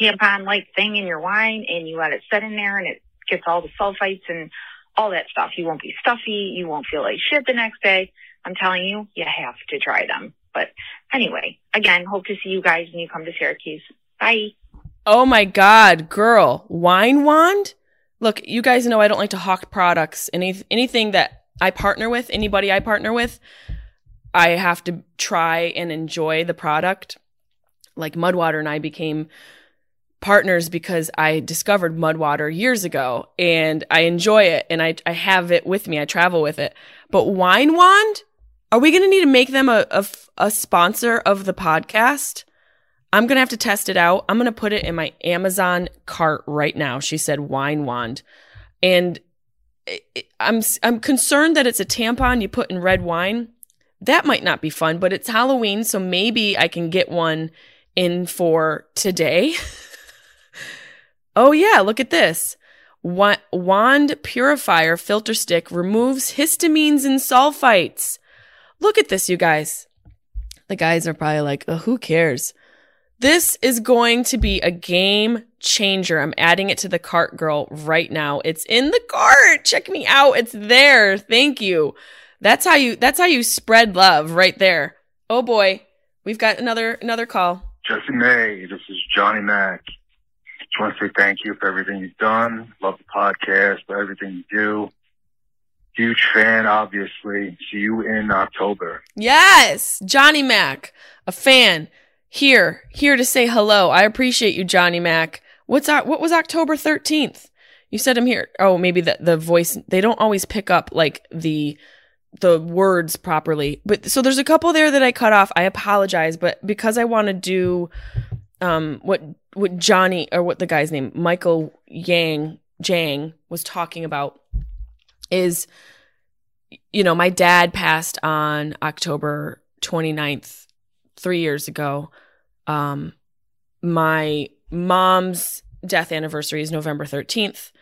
tampon like thing in your wine and you let it sit in there and it gets all the sulfites and all that stuff. You won't be stuffy. You won't feel like shit the next day. I'm telling you, you have to try them. But anyway, again, hope to see you guys when you come to Syracuse. Bye. Oh my God, girl, wine wand? Look, you guys know I don't like to hawk products. Any anything that I partner with, anybody I partner with, I have to try and enjoy the product. Like Mudwater and I became partners because I discovered Mudwater years ago and I enjoy it and I, I have it with me. I travel with it. But Wine Wand? Are we going to need to make them a, a, a sponsor of the podcast? I'm going to have to test it out. I'm going to put it in my Amazon cart right now. She said wine wand. And I'm I'm concerned that it's a tampon you put in red wine. That might not be fun, but it's Halloween, so maybe I can get one in for today. oh yeah, look at this. Wand purifier filter stick removes histamines and sulfites. Look at this, you guys. The guys are probably like, oh, who cares? This is going to be a game changer. I'm adding it to the cart girl right now. It's in the cart. Check me out. It's there. Thank you. That's how you that's how you spread love right there. Oh boy. We've got another another call. Jessimae, this is Johnny Mac. Just want to say thank you for everything you've done. Love the podcast, for everything you do. Huge fan, obviously. See you in October. Yes, Johnny Mac, a fan here, here to say hello. I appreciate you, Johnny Mac. What's what was October 13th? You said I'm here. Oh, maybe the, the voice, they don't always pick up like the, the words properly. But so there's a couple there that I cut off. I apologize, but because I want to do, um, what, what Johnny or what the guy's name, Michael Yang, Jang was talking about is, you know, my dad passed on October 29th, three years ago. Um, my mom's death anniversary is November 13th.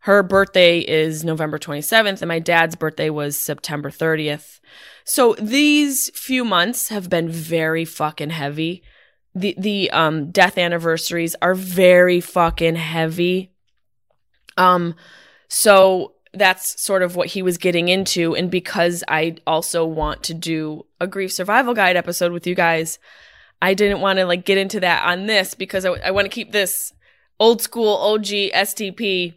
Her birthday is November 27th, and my dad's birthday was September 30th. So these few months have been very fucking heavy. The the um death anniversaries are very fucking heavy. Um so that's sort of what he was getting into. And because I also want to do a grief survival guide episode with you guys, I didn't want to like get into that on this because I, I want to keep this old school OG STP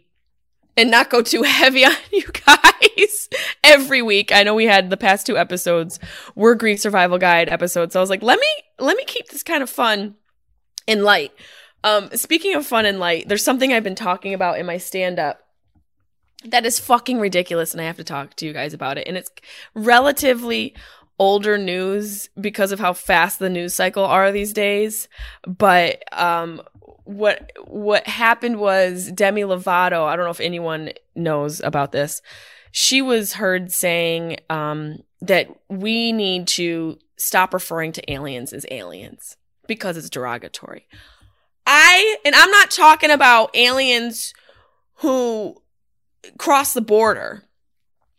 and not go too heavy on you guys every week. I know we had the past two episodes were grief survival guide episodes. So I was like, let me, let me keep this kind of fun and light. Um, speaking of fun and light, there's something I've been talking about in my stand up that is fucking ridiculous and I have to talk to you guys about it. And it's relatively older news because of how fast the news cycle are these days. But um what what happened was Demi Lovato, I don't know if anyone knows about this. She was heard saying um that we need to stop referring to aliens as aliens because it's derogatory. I and I'm not talking about aliens who cross the border.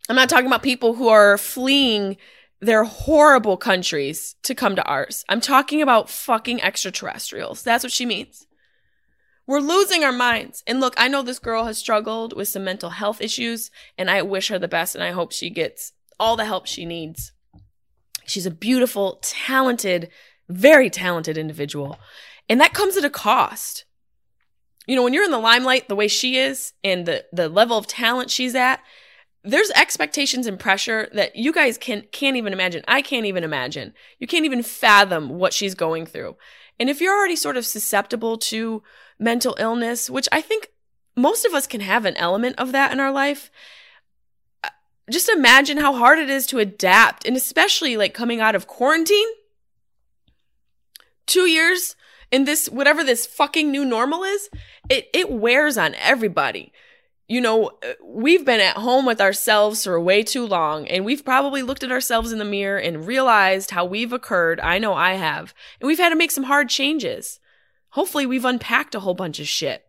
I'm not talking about people who are fleeing their horrible countries to come to ours. I'm talking about fucking extraterrestrials. That's what she means. We're losing our minds. And look, I know this girl has struggled with some mental health issues, and I wish her the best, and I hope she gets all the help she needs. She's a beautiful, talented, very talented individual. And that comes at a cost you know, when you're in the limelight the way she is and the, the level of talent she's at, there's expectations and pressure that you guys can can't even imagine. I can't even imagine. You can't even fathom what she's going through. And if you're already sort of susceptible to mental illness, which I think most of us can have an element of that in our life, uh, just imagine how hard it is to adapt and especially like coming out of quarantine. 2 years in this whatever this fucking new normal is, it it wears on everybody. You know, we've been at home with ourselves for way too long, and we've probably looked at ourselves in the mirror and realized how we've occurred. I know I have. And we've had to make some hard changes. Hopefully, we've unpacked a whole bunch of shit.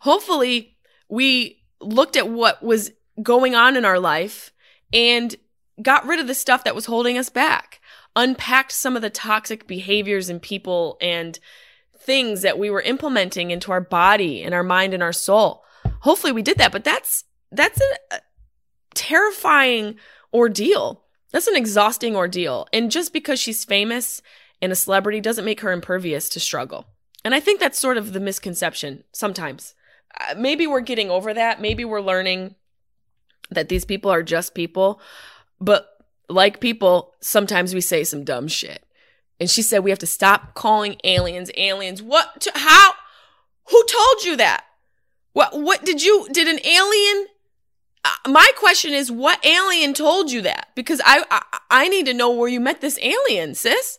Hopefully, we looked at what was going on in our life and got rid of the stuff that was holding us back unpacked some of the toxic behaviors in people and things that we were implementing into our body and our mind and our soul. Hopefully we did that, but that's that's a, terrifying ordeal. That's an exhausting ordeal. And just because she's famous and a celebrity doesn't make her impervious to struggle. And I think that's sort of the misconception sometimes. Uh, maybe we're getting over that. Maybe we're learning that these people are just people. But like people, sometimes we say some dumb shit. And she said we have to stop calling aliens aliens. What? To, how? Who told you that? What? What did you? Did an alien? Uh, my question is, what alien told you that? Because I, I I need to know where you met this alien, sis.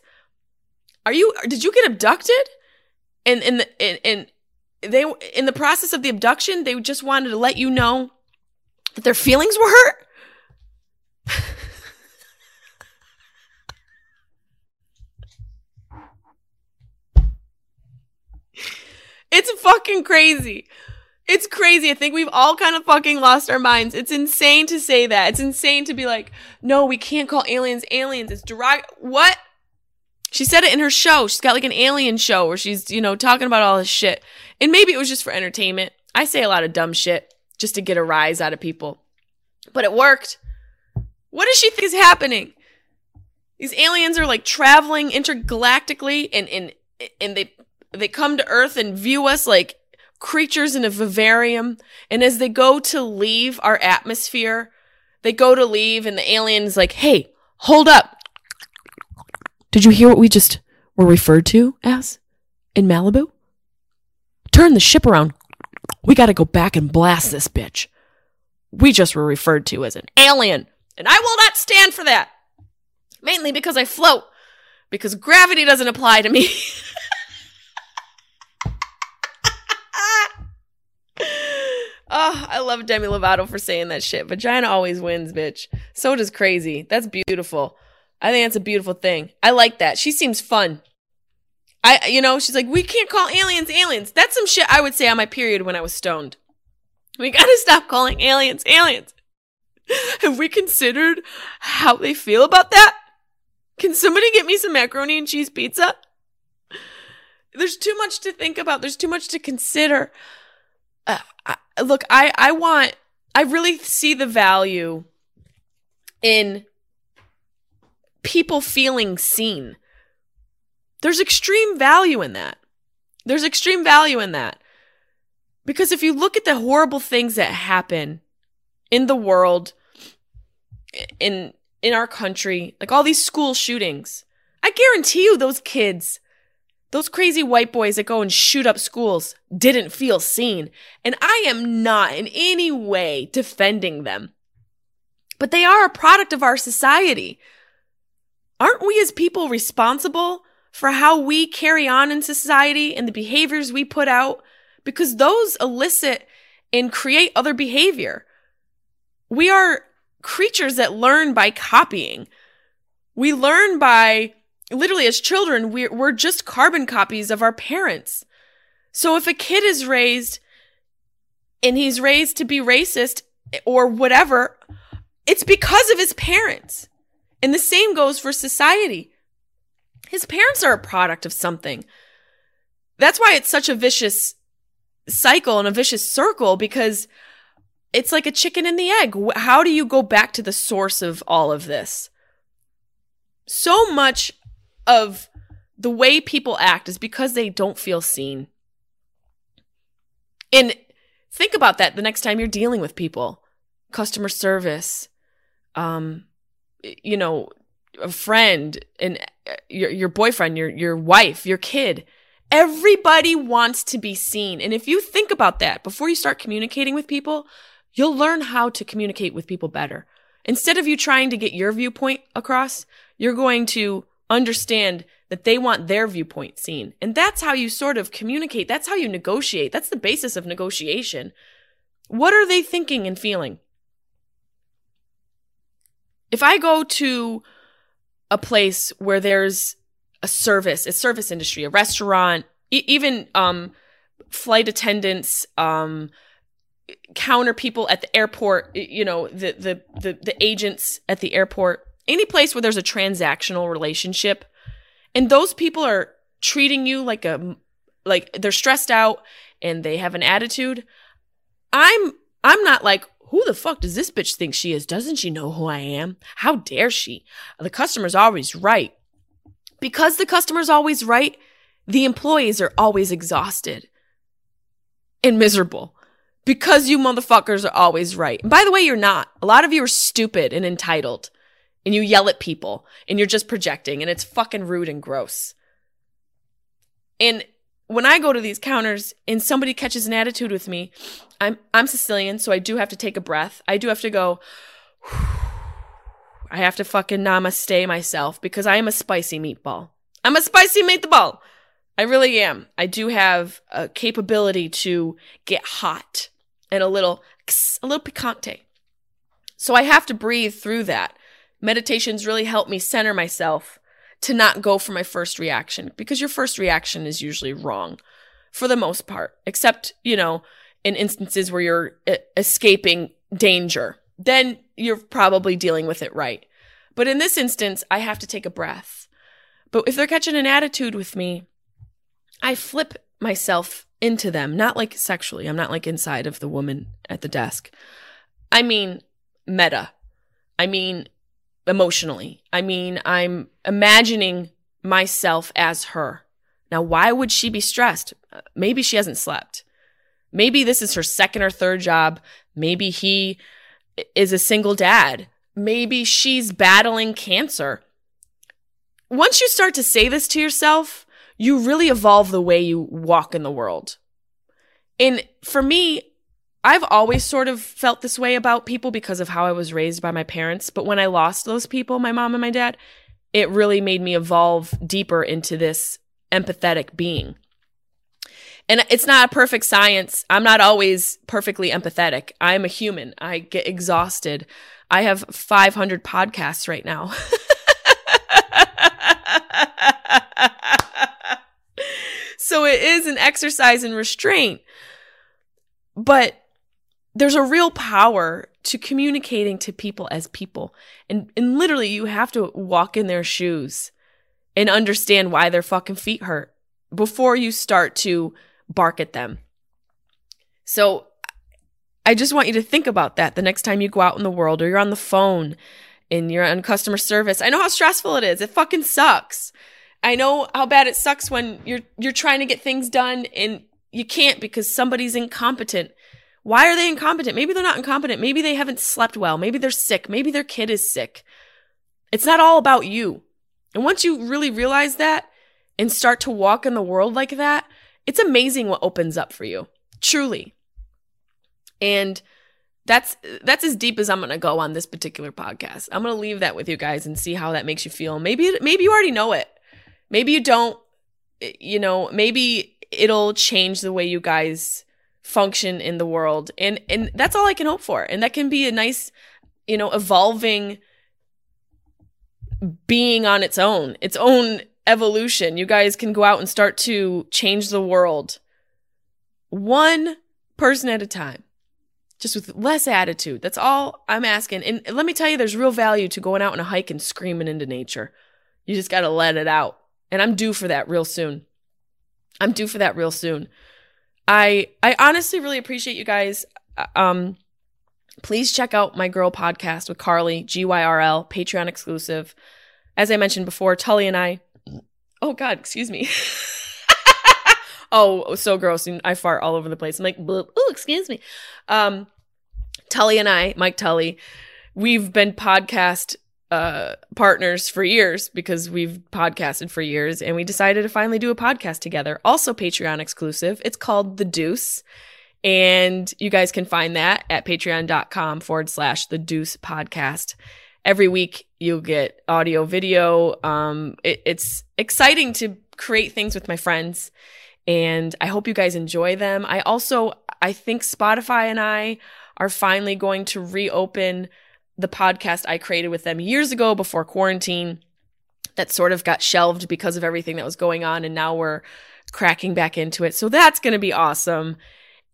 Are you did you get abducted? And and the, and, and they in the process of the abduction, they just wanted to let you know that their feelings were hurt. it's crazy. It's crazy. I think we've all kind of fucking lost our minds. It's insane to say that. It's insane to be like, no, we can't call aliens aliens. It's derog. What? She said it in her show. She's got like an alien show where she's, you know, talking about all this shit. And maybe it was just for entertainment. I say a lot of dumb shit just to get a rise out of people. But it worked. What does she think is happening? These aliens are like traveling intergalactically and and and they they come to Earth and view us like creatures in a vivarium. And as they go to leave our atmosphere, they go to leave and the alien is like, hey, hold up. Did you hear what we just were referred to as in Malibu? Turn the ship around. We gotta go back and blast this bitch. We just were referred to as an alien, and I will not stand for that. Mainly because I float, because gravity doesn't apply to me. Oh, I love Demi Lovato for saying that shit. Vagina always wins, bitch. So does crazy. That's beautiful. I think that's a beautiful thing. I like that. She seems fun. I, you know, she's like, we can't call aliens aliens. That's some shit I would say on my period when I was stoned. We gotta stop calling aliens aliens. Have we considered how they feel about that? Can somebody get me some macaroni and cheese pizza? There's too much to think about. There's too much to consider. Uh, I, look, I, I want, I really see the value in people feeling seen. There's extreme value in that. There's extreme value in that. Because if you look at the horrible things that happen in the world, in in our country, like all these school shootings, I guarantee you those kids those crazy white boys that go and shoot up schools didn't feel seen. And I am not in any way defending them. But they are a product of our society. Aren't we as people responsible for how we carry on in society and the behaviors we put out? Because those elicit and create other behavior. We are creatures that learn by copying. We learn by literally as children, we're, we're just carbon copies of our parents. So if a kid is raised and he's raised to be racist or whatever, it's because of his parents. And the same goes for society. His parents are a product of something. That's why it's such a vicious cycle and a vicious circle because it's like a chicken and the egg. How do you go back to the source of all of this? So much of the way people act is because they don't feel seen. And think about that the next time you're dealing with people customer service, um, you know, a friend, and your, your boyfriend, your, your wife, your kid. Everybody wants to be seen. And if you think about that before you start communicating with people, you'll learn how to communicate with people better. Instead of you trying to get your viewpoint across, you're going to understand that they want their viewpoint seen. And that's how you sort of communicate. That's how you negotiate. That's the basis of negotiation. What are they thinking and feeling? If I go to a place where there's a service, a service industry, a restaurant, e- even um, flight attendants, um, counter people at the airport, you know, the, the the the agents at the airport, any place where there's a transactional relationship and those people are treating you like a like they're stressed out and they have an attitude i'm i'm not like who the fuck does this bitch think she is? Doesn't she know who i am? How dare she? The customer's always right. Because the customer's always right the employees are always exhausted and miserable. Because you motherfuckers are always right. And by the way, you're not. A lot of you are stupid and entitled and you yell at people and you're just projecting and it's fucking rude and gross. And when I go to these counters and somebody catches an attitude with me, I'm I'm Sicilian, so I do have to take a breath. I do have to go I have to fucking namaste myself because I am a spicy meatball. I'm a spicy meatball. I really am. I do have a capability to get hot and a little, a little picante. So I have to breathe through that. Meditations really help me center myself to not go for my first reaction because your first reaction is usually wrong for the most part, except, you know, in instances where you're escaping danger. Then you're probably dealing with it right. But in this instance, I have to take a breath. But if they're catching an attitude with me, I flip myself into them, not like sexually. I'm not like inside of the woman at the desk. I mean, meta. I mean, emotionally. I mean, I'm imagining myself as her. Now, why would she be stressed? Maybe she hasn't slept. Maybe this is her second or third job. Maybe he is a single dad. Maybe she's battling cancer. Once you start to say this to yourself, you really evolve the way you walk in the world. And for me, I've always sort of felt this way about people because of how I was raised by my parents. But when I lost those people, my mom and my dad, it really made me evolve deeper into this empathetic being. And it's not a perfect science. I'm not always perfectly empathetic. I'm a human. I get exhausted. I have 500 podcasts right now. So it is an exercise in restraint. But there's a real power to communicating to people as people. And and literally you have to walk in their shoes and understand why their fucking feet hurt before you start to bark at them. So I just want you to think about that the next time you go out in the world or you're on the phone and you're on customer service. I know how stressful it is. It fucking sucks. I know how bad it sucks when you're you're trying to get things done and you can't because somebody's incompetent. Why are they incompetent? Maybe they're not incompetent. Maybe they haven't slept well. Maybe they're sick. Maybe their kid is sick. It's not all about you. And once you really realize that and start to walk in the world like that, it's amazing what opens up for you. Truly. And that's that's as deep as I'm going to go on this particular podcast. I'm going to leave that with you guys and see how that makes you feel. Maybe maybe you already know it. Maybe you don't, you know, maybe it'll change the way you guys function in the world. And and that's all I can hope for. And that can be a nice, you know, evolving being on its own, its own evolution. You guys can go out and start to change the world one person at a time. Just with less attitude. That's all I'm asking. And let me tell you, there's real value to going out on a hike and screaming into nature. You just got to let it out. And I'm due for that real soon. I'm due for that real soon. I I honestly really appreciate you guys. Uh, um please check out my girl podcast with Carly, GYRL, Patreon exclusive. As I mentioned before, Tully and I Oh god, excuse me. oh, so gross. And I fart all over the place. I'm like, oh, excuse me. Um Tully and I, Mike Tully, we've been podcast uh, partners for years because we've podcasted for years and we decided to finally do a podcast together. Also Patreon exclusive. It's called The Deuce. And you guys can find that at patreon.com forward slash the deuce podcast. Every week you'll get audio, video. Um, it, it's exciting to create things with my friends and I hope you guys enjoy them. I also, I think Spotify and I are finally going to reopen the podcast I created with them years ago before quarantine that sort of got shelved because of everything that was going on. And now we're cracking back into it. So that's going to be awesome.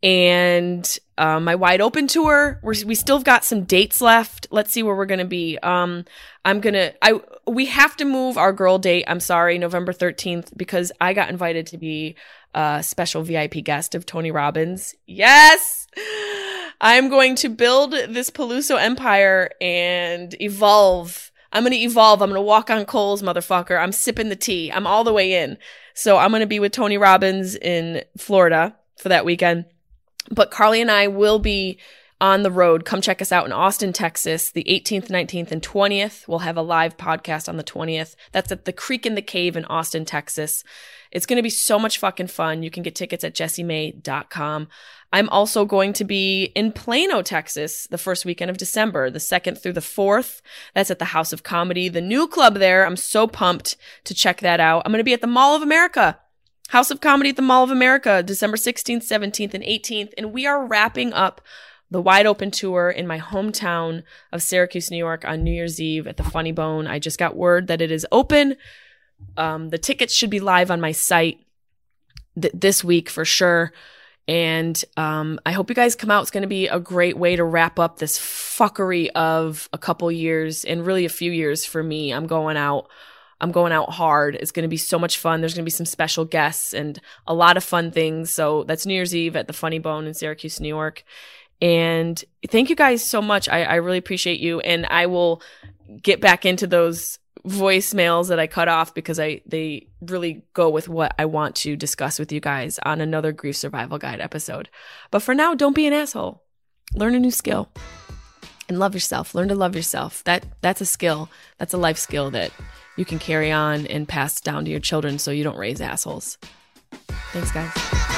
And um, my wide open tour, we're, we still got some dates left. Let's see where we're going to be. Um, I'm going to, I, we have to move our girl date. I'm sorry, November 13th, because I got invited to be a special VIP guest of Tony Robbins. Yes. I'm going to build this Peluso empire and evolve. I'm going to evolve. I'm going to walk on coals, motherfucker. I'm sipping the tea. I'm all the way in. So I'm going to be with Tony Robbins in Florida for that weekend. But Carly and I will be on the road. Come check us out in Austin, Texas, the 18th, 19th, and 20th. We'll have a live podcast on the 20th. That's at the Creek and the Cave in Austin, Texas. It's going to be so much fucking fun. You can get tickets at jessimae.com. I'm also going to be in Plano, Texas, the first weekend of December, the 2nd through the 4th. That's at the House of Comedy, the new club there. I'm so pumped to check that out. I'm going to be at the Mall of America. House of Comedy at the Mall of America, December 16th, 17th, and 18th. And we are wrapping up the wide open tour in my hometown of Syracuse, New York on New Year's Eve at the Funny Bone. I just got word that it is open. Um, the tickets should be live on my site th- this week for sure. And um, I hope you guys come out. It's going to be a great way to wrap up this fuckery of a couple years and really a few years for me. I'm going out. I'm going out hard. It's going to be so much fun. There's going to be some special guests and a lot of fun things. So that's New Year's Eve at the Funny Bone in Syracuse, New York. And thank you guys so much. I, I really appreciate you. And I will get back into those voicemails that I cut off because I they really go with what I want to discuss with you guys on another grief survival guide episode. But for now, don't be an asshole. Learn a new skill. And love yourself. Learn to love yourself. That that's a skill. That's a life skill that you can carry on and pass down to your children so you don't raise assholes. Thanks guys.